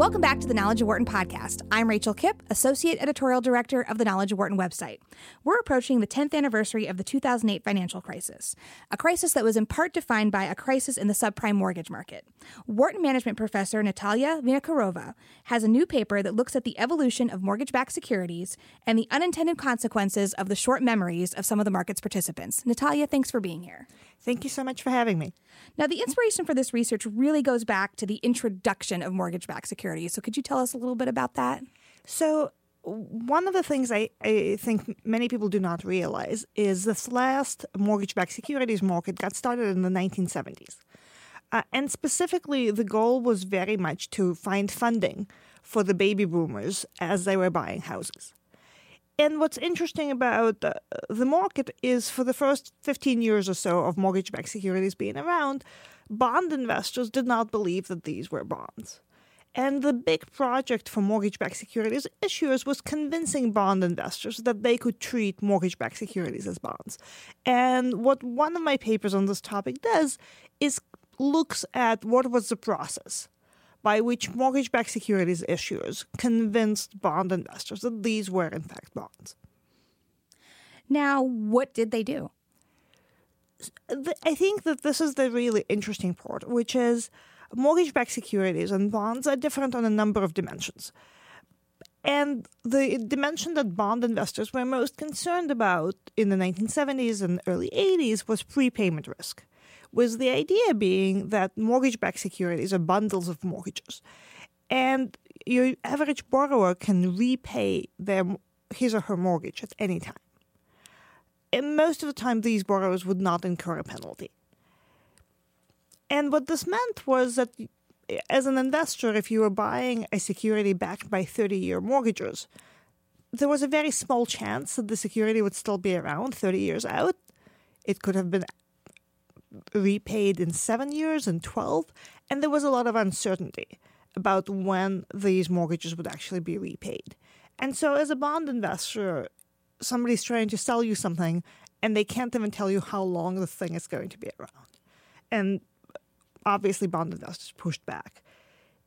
Welcome back to the Knowledge at Wharton podcast. I'm Rachel Kipp, Associate Editorial Director of the Knowledge at Wharton website. We're approaching the 10th anniversary of the 2008 financial crisis, a crisis that was in part defined by a crisis in the subprime mortgage market. Wharton management professor Natalia Vinokurova has a new paper that looks at the evolution of mortgage backed securities and the unintended consequences of the short memories of some of the market's participants. Natalia, thanks for being here. Thank you so much for having me. Now, the inspiration for this research really goes back to the introduction of mortgage backed securities. So, could you tell us a little bit about that? So, one of the things I, I think many people do not realize is this last mortgage backed securities market got started in the 1970s. Uh, and specifically, the goal was very much to find funding for the baby boomers as they were buying houses. And what's interesting about the, market is for the first 15 years or so of mortgage backed securities being around, bond investors did not believe that these were bonds. And the big project for mortgage backed securities issuers was convincing bond investors that they could treat mortgage backed securities as bonds. And what one of my papers on this topic does is looks at what was the process by which mortgage backed securities issuers convinced bond investors that these were, in fact, bonds. Now, what did they do? I think that this is the really interesting part, which is mortgage backed securities and bonds are different on a number of dimensions. And the dimension that bond investors were most concerned about in the 1970s and early 80s was prepayment risk was the idea being that mortgage backed securities are bundles of mortgages. And your average borrower can repay their his or her mortgage at any time. And most of the time, these borrowers would not incur a penalty. And what this meant was that as an investor, if you were buying a security backed by 30 year mortgages, there was a very small chance that the security would still be around 30 years out. It could have been repaid in seven years and 12. And there was a lot of uncertainty about when these mortgages would actually be repaid. And so, as a bond investor, somebody's trying to sell you something and they can't even tell you how long the thing is going to be around. And obviously, bond investors pushed back.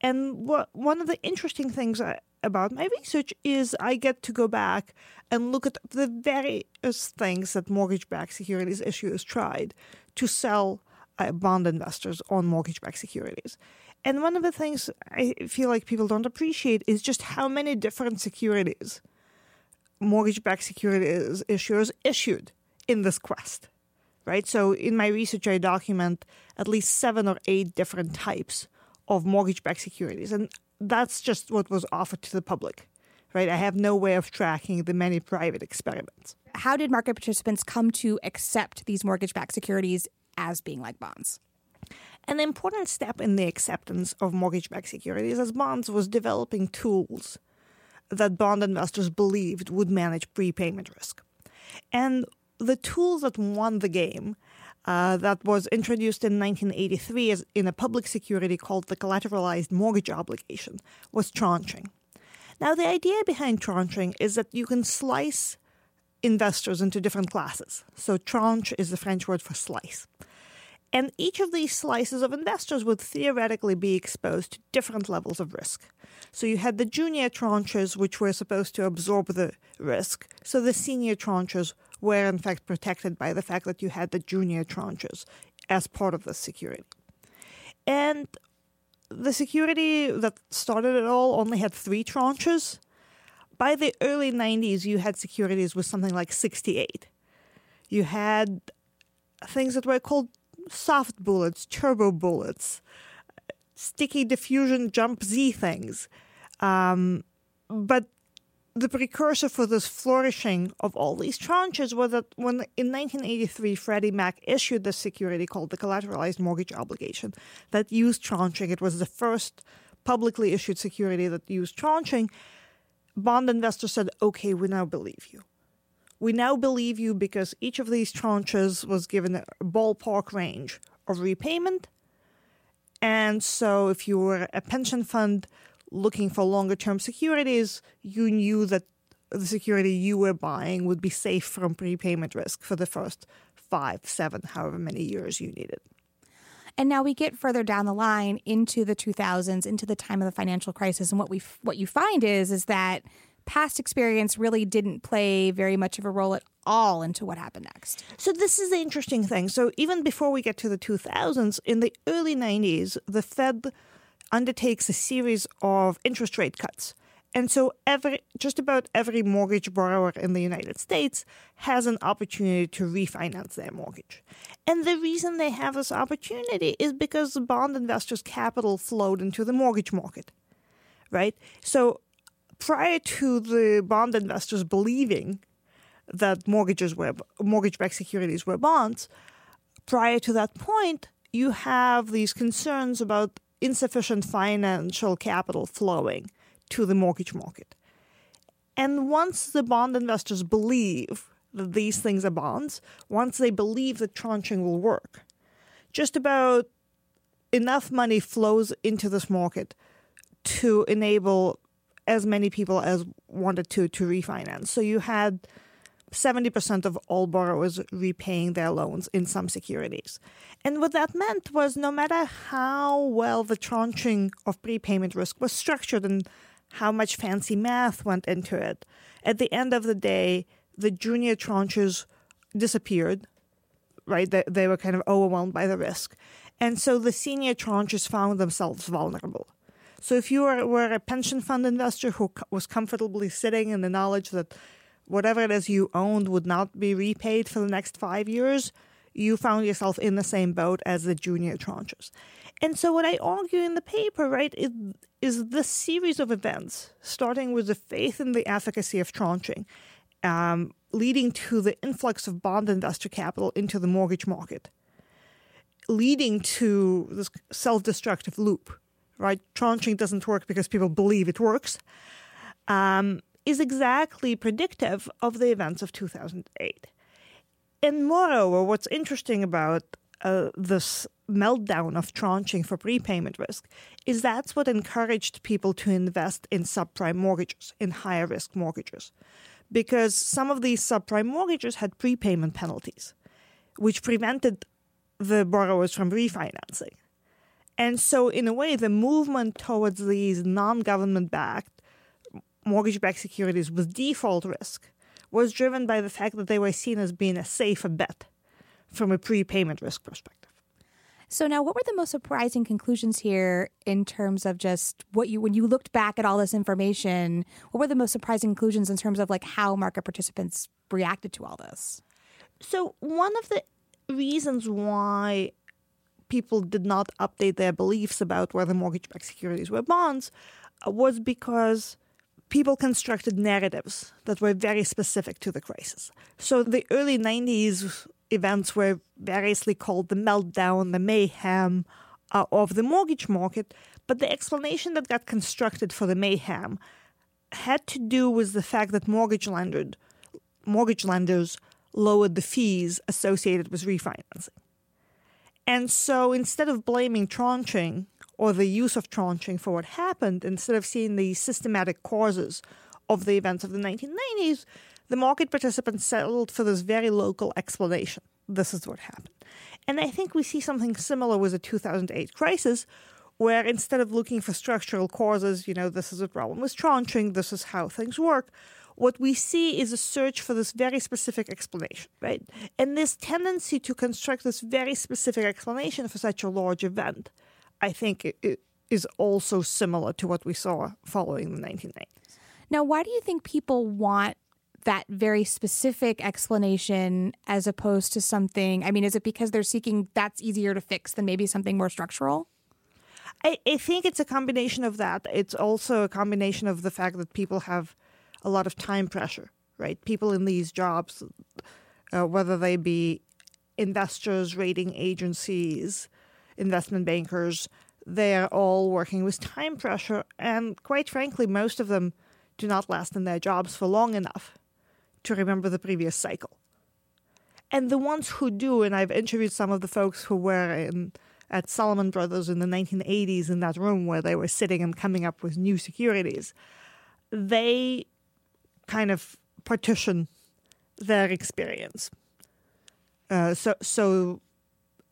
And what, one of the interesting things I, about my research is I get to go back and look at the various things that mortgage backed securities issuers tried to sell uh, bond investors on mortgage backed securities. And one of the things I feel like people don't appreciate is just how many different securities mortgage backed securities issuers issued in this quest. Right? So in my research, I document at least seven or eight different types of mortgage backed securities. And that's just what was offered to the public. Right? I have no way of tracking the many private experiments how did market participants come to accept these mortgage backed securities as being like bonds? An important step in the acceptance of mortgage backed securities as bonds was developing tools that bond investors believed would manage prepayment risk. And the tools that won the game uh, that was introduced in 1983 as, in a public security called the collateralized mortgage obligation was tranching. Now, the idea behind tranching is that you can slice investors into different classes. So, tranche is the French word for slice. And each of these slices of investors would theoretically be exposed to different levels of risk. So, you had the junior tranches, which were supposed to absorb the risk. So, the senior tranches were, in fact, protected by the fact that you had the junior tranches as part of the security. And the security that started it all only had three tranches by the early 90s, you had securities with something like 68. You had things that were called soft bullets, turbo bullets, sticky diffusion jump Z things. Um, but the precursor for this flourishing of all these tranches was that when in 1983 Freddie Mac issued the security called the collateralized mortgage obligation that used tranching. It was the first publicly issued security that used tranching bond investors said, okay, we now believe you. We now believe you because each of these tranches was given a ballpark range of repayment. And so, if you were a pension fund looking for longer term securities, you knew that the security you were buying would be safe from prepayment risk for the first five, seven, however many years you needed. And now we get further down the line into the 2000s, into the time of the financial crisis, and what we what you find is is that past experience really didn't play very much of a role at all into what happened next. So this is the interesting thing. So even before we get to the 2000s, in the early 90s, the Fed undertakes a series of interest rate cuts. And so every just about every mortgage borrower in the United States has an opportunity to refinance their mortgage. And the reason they have this opportunity is because the bond investors' capital flowed into the mortgage market. Right? So prior to the bond investors believing that mortgages were mortgage-backed securities were bonds, prior to that point, you have these concerns about insufficient financial capital flowing to the mortgage market. And once the bond investors believe that these things are bonds, once they believe that tranching will work, just about enough money flows into this market to enable as many people as wanted to to refinance. So you had 70% of all borrowers repaying their loans in some securities. And what that meant was no matter how well the tranching of prepayment risk was structured and how much fancy math went into it. At the end of the day, the junior tranches disappeared, right? They, they were kind of overwhelmed by the risk. And so the senior tranches found themselves vulnerable. So if you were, were a pension fund investor who was comfortably sitting in the knowledge that whatever it is you owned would not be repaid for the next five years, you found yourself in the same boat as the junior tranches. And so, what I argue in the paper, right, is, is this series of events, starting with the faith in the efficacy of tranching, um, leading to the influx of bond investor capital into the mortgage market, leading to this self destructive loop, right? Tranching doesn't work because people believe it works, um, is exactly predictive of the events of 2008. And moreover, what's interesting about uh, this meltdown of tranching for prepayment risk is that's what encouraged people to invest in subprime mortgages, in higher risk mortgages. Because some of these subprime mortgages had prepayment penalties, which prevented the borrowers from refinancing. And so, in a way, the movement towards these non government backed mortgage backed securities with default risk was driven by the fact that they were seen as being a safer bet from a prepayment risk perspective. So now what were the most surprising conclusions here in terms of just what you when you looked back at all this information, what were the most surprising conclusions in terms of like how market participants reacted to all this? So one of the reasons why people did not update their beliefs about whether mortgage-backed securities were bonds uh, was because people constructed narratives that were very specific to the crisis. So the early 90s events were variously called the meltdown, the mayhem uh, of the mortgage market, but the explanation that got constructed for the mayhem had to do with the fact that mortgage lenders, mortgage lenders lowered the fees associated with refinancing. And so instead of blaming tranching or the use of tranching for what happened, instead of seeing the systematic causes of the events of the 1990s, the market participants settled for this very local explanation. This is what happened. And I think we see something similar with the 2008 crisis, where instead of looking for structural causes, you know, this is a problem with tranching, this is how things work, what we see is a search for this very specific explanation, right? And this tendency to construct this very specific explanation for such a large event I think it is also similar to what we saw following the 1990s. Now, why do you think people want that very specific explanation as opposed to something? I mean, is it because they're seeking that's easier to fix than maybe something more structural? I, I think it's a combination of that. It's also a combination of the fact that people have a lot of time pressure, right? People in these jobs, uh, whether they be investors, rating agencies, investment bankers, they're all working with time pressure. And quite frankly, most of them do not last in their jobs for long enough to remember the previous cycle. And the ones who do, and I've interviewed some of the folks who were in at Salomon Brothers in the 1980s in that room where they were sitting and coming up with new securities, they kind of partition their experience. Uh, so, so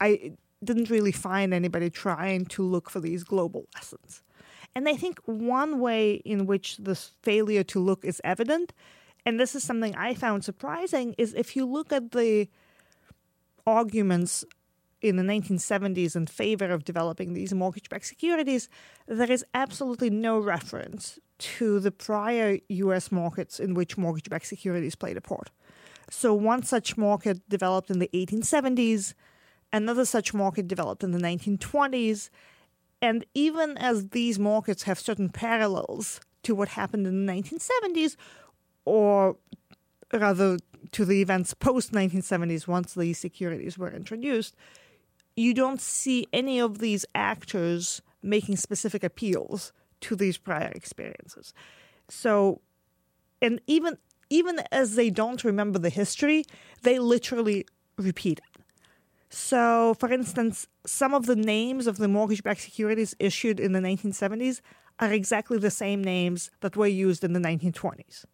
I didn't really find anybody trying to look for these global lessons. And I think one way in which this failure to look is evident, and this is something I found surprising, is if you look at the arguments in the 1970s in favor of developing these mortgage backed securities, there is absolutely no reference to the prior US markets in which mortgage backed securities played a part. So, one such market developed in the 1870s, another such market developed in the 1920s, and even as these markets have certain parallels to what happened in the 1970s, or rather to the events post 1970s once these securities were introduced, you don't see any of these actors making specific appeals to these prior experiences. So, and even even as they don't remember the history, they literally repeat it. So, for instance, some of the names of the mortgage backed securities issued in the 1970s are exactly the same names that were used in the 1920s.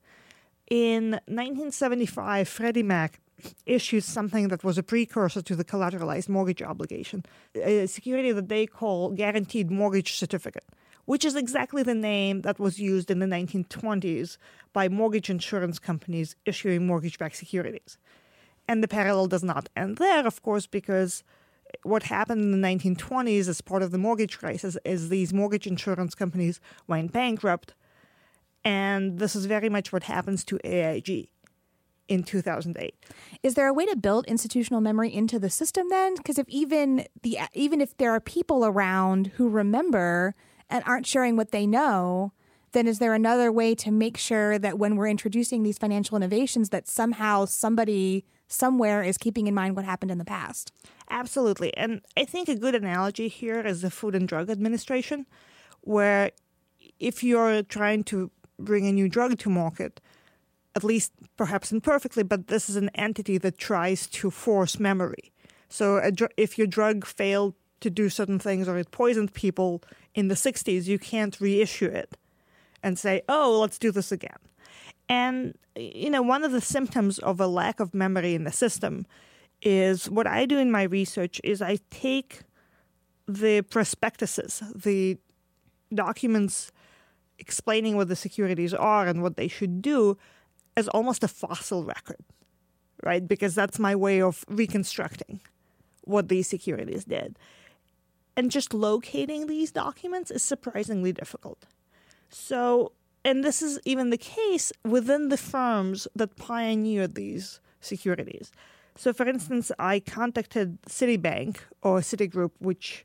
In 1975, Freddie Mac issued something that was a precursor to the collateralized mortgage obligation, a security that they call guaranteed mortgage certificate, which is exactly the name that was used in the 1920s by mortgage insurance companies issuing mortgage backed securities. And the parallel does not end there, of course, because what happened in the 1920s as part of the mortgage crisis is these mortgage insurance companies went bankrupt. And this is very much what happens to AIG in 2008. Is there a way to build institutional memory into the system then? Because if even the even if there are people around who remember and aren't sharing what they know, then is there another way to make sure that when we're introducing these financial innovations that somehow somebody somewhere is keeping in mind what happened in the past? Absolutely. And I think a good analogy here is the Food and Drug Administration, where if you're trying to bring a new drug to market, at least perhaps imperfectly, but this is an entity that tries to force memory. So dr- if your drug failed to do certain things or it poisoned people in the 60s, you can't reissue it and say, oh, let's do this again. And, you know, one of the symptoms of a lack of memory in the system is what I do in my research is I take the prospectuses, the documents explaining what the securities are and what they should do as almost a fossil record, right? Because that's my way of reconstructing what these securities did. And just locating these documents is surprisingly difficult. So, and this is even the case within the firms that pioneered these securities. So, for instance, I contacted Citibank or Citigroup, which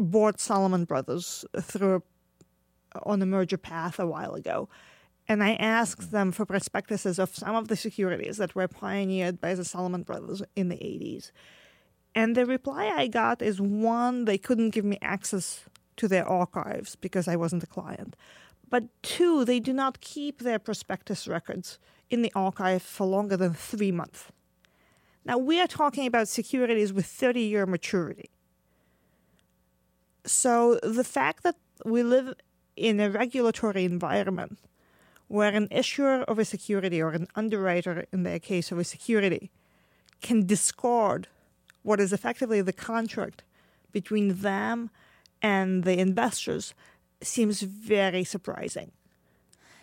bought Salomon Brothers through on a merger path a while ago. And I asked them for prospectuses of some of the securities that were pioneered by the Salomon Brothers in the 80s. And the reply I got is one, they couldn't give me access to their archives because I wasn't a client. But two, they do not keep their prospectus records in the archive for longer than three months. Now, we are talking about securities with 30 year maturity. So the fact that we live in a regulatory environment where an issuer of a security or an underwriter, in their case of a security, can discard what is effectively the contract between them and the investors seems very surprising.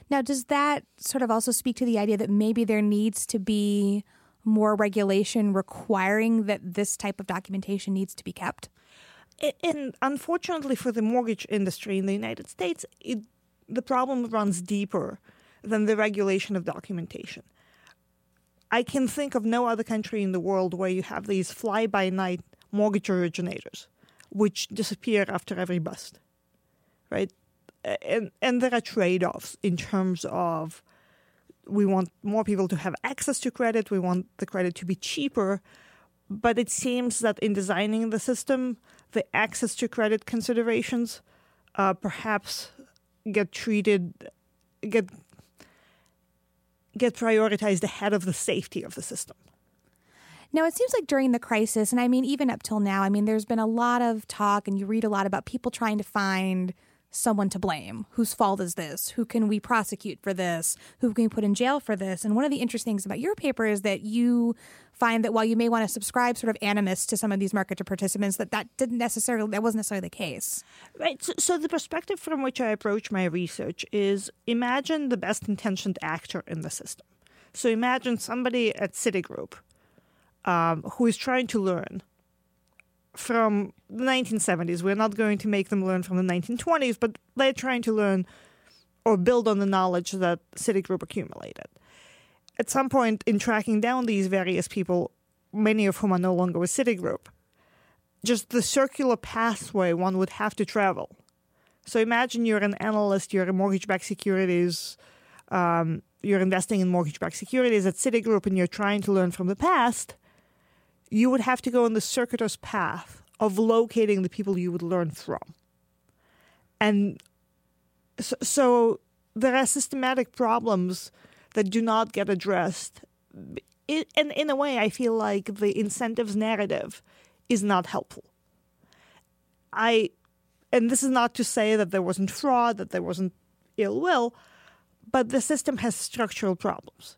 Now, does that sort of also speak to the idea that maybe there needs to be more regulation requiring that this type of documentation needs to be kept? And unfortunately for the mortgage industry in the United States, it, the problem runs deeper than the regulation of documentation. I can think of no other country in the world where you have these fly by night mortgage originators, which disappear after every bust, right? And, and there are trade offs in terms of we want more people to have access to credit, we want the credit to be cheaper. But it seems that in designing the system, the access to credit considerations uh, perhaps get treated, get get prioritized ahead of the safety of the system. Now, it seems like during the crisis, and I mean, even up till now, I mean, there's been a lot of talk, and you read a lot about people trying to find someone to blame? Whose fault is this? Who can we prosecute for this? Who can we put in jail for this? And one of the interesting things about your paper is that you find that while you may want to subscribe sort of animus to some of these market participants, that that didn't necessarily that wasn't necessarily the case. Right. So, so the perspective from which I approach my research is imagine the best intentioned actor in the system. So imagine somebody at Citigroup um, who is trying to learn from the 1970s. We're not going to make them learn from the 1920s, but they're trying to learn or build on the knowledge that Citigroup accumulated. At some point in tracking down these various people, many of whom are no longer with Citigroup, just the circular pathway one would have to travel. So imagine you're an analyst, you're a mortgage-backed securities, um, you're investing in mortgage-backed securities at Citigroup, and you're trying to learn from the past you would have to go on the circuitous path of locating the people you would learn from. And so, so there are systematic problems that do not get addressed. It, and in a way, I feel like the incentives narrative is not helpful. I, and this is not to say that there wasn't fraud, that there wasn't ill will, but the system has structural problems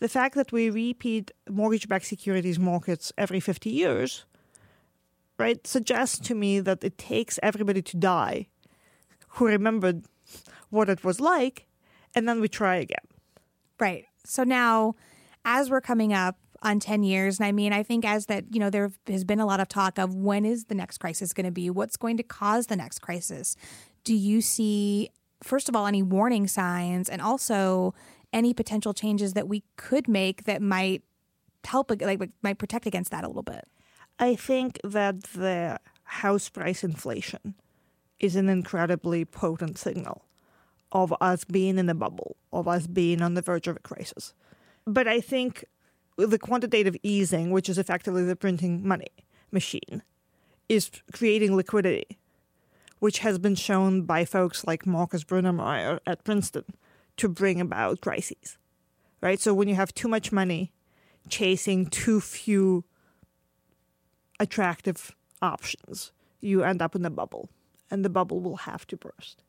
the fact that we repeat mortgage-backed securities markets every 50 years, right, suggests to me that it takes everybody to die who remembered what it was like, and then we try again. Right. So now, as we're coming up on 10 years, and I mean, I think as that, you know, there has been a lot of talk of when is the next crisis going to be? What's going to cause the next crisis? Do you see, first of all, any warning signs? And also, any potential changes that we could make that might help, like, might protect against that a little bit? I think that the house price inflation is an incredibly potent signal of us being in a bubble, of us being on the verge of a crisis. But I think the quantitative easing, which is effectively the printing money machine, is creating liquidity, which has been shown by folks like Markus Brunnermeier at Princeton to bring about crises, right? So when you have too much money chasing too few attractive options, you end up in a bubble, and the bubble will have to burst.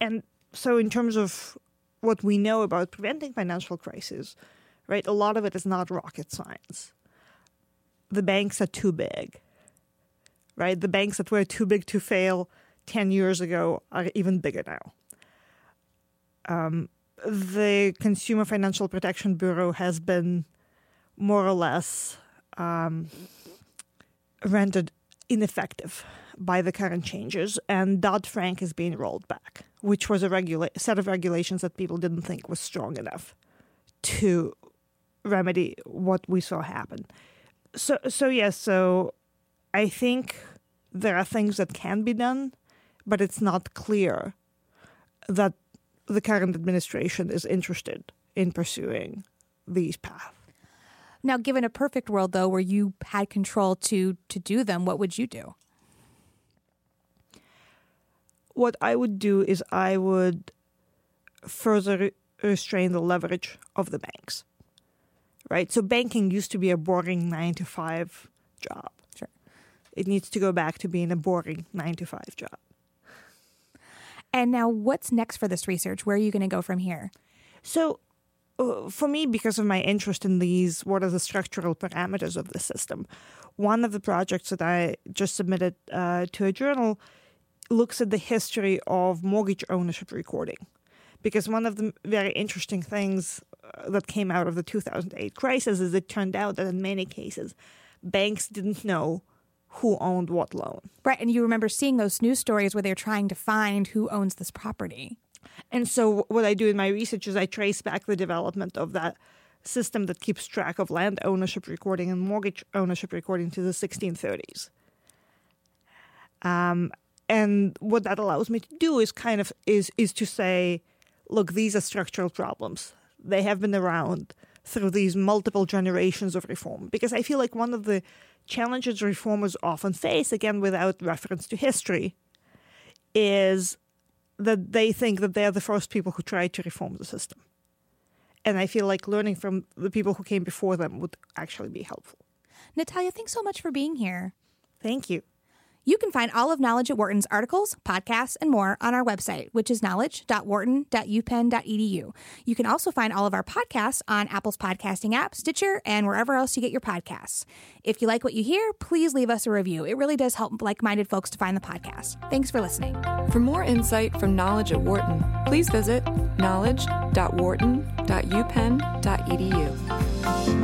And so, in terms of what we know about preventing financial crises, right, a lot of it is not rocket science. The banks are too big, right? The banks that were too big to fail 10 years ago are even bigger now um, the Consumer Financial Protection Bureau has been more or less um, rendered ineffective by the current changes, and Dodd Frank is being rolled back, which was a regula- set of regulations that people didn't think was strong enough to remedy what we saw happen. So, so yes, so I think there are things that can be done, but it's not clear that the current administration is interested in pursuing these paths. Now, given a perfect world, though, where you had control to to do them, what would you do? What I would do is I would further restrain the leverage of the banks. Right? So banking used to be a boring 9 to 5 job. Sure. It needs to go back to being a boring 9 to 5 job. And now, what's next for this research? Where are you going to go from here? So, uh, for me, because of my interest in these, what are the structural parameters of the system? One of the projects that I just submitted uh, to a journal looks at the history of mortgage ownership recording. Because one of the very interesting things uh, that came out of the 2008 crisis is it turned out that in many cases, banks didn't know who owned what loan. Right. And you remember seeing those news stories where they're trying to find who owns this property. And so, what I do in my research is I trace back the development of that system that keeps track of land ownership recording and mortgage ownership recording to the 1630s. Um, and what that allows me to do is kind of is is to say, look, these are structural problems. They have been around through these multiple generations of reform. Because I feel like one of the challenges reformers often face, again without reference to history, is that they think that they're the first people who tried to reform the system. And I feel like learning from the people who came before them would actually be helpful. Natalia, thanks so much for being here. Thank you. You can find all of Knowledge at Wharton's articles, podcasts, and more on our website, which is knowledge.wharton.upenn.edu. You can also find all of our podcasts on Apple's podcasting app, Stitcher, and wherever else you get your podcasts. If you like what you hear, please leave us a review. It really does help like minded folks to find the podcast. Thanks for listening. For more insight from Knowledge at Wharton, please visit knowledge.wharton.upenn.edu.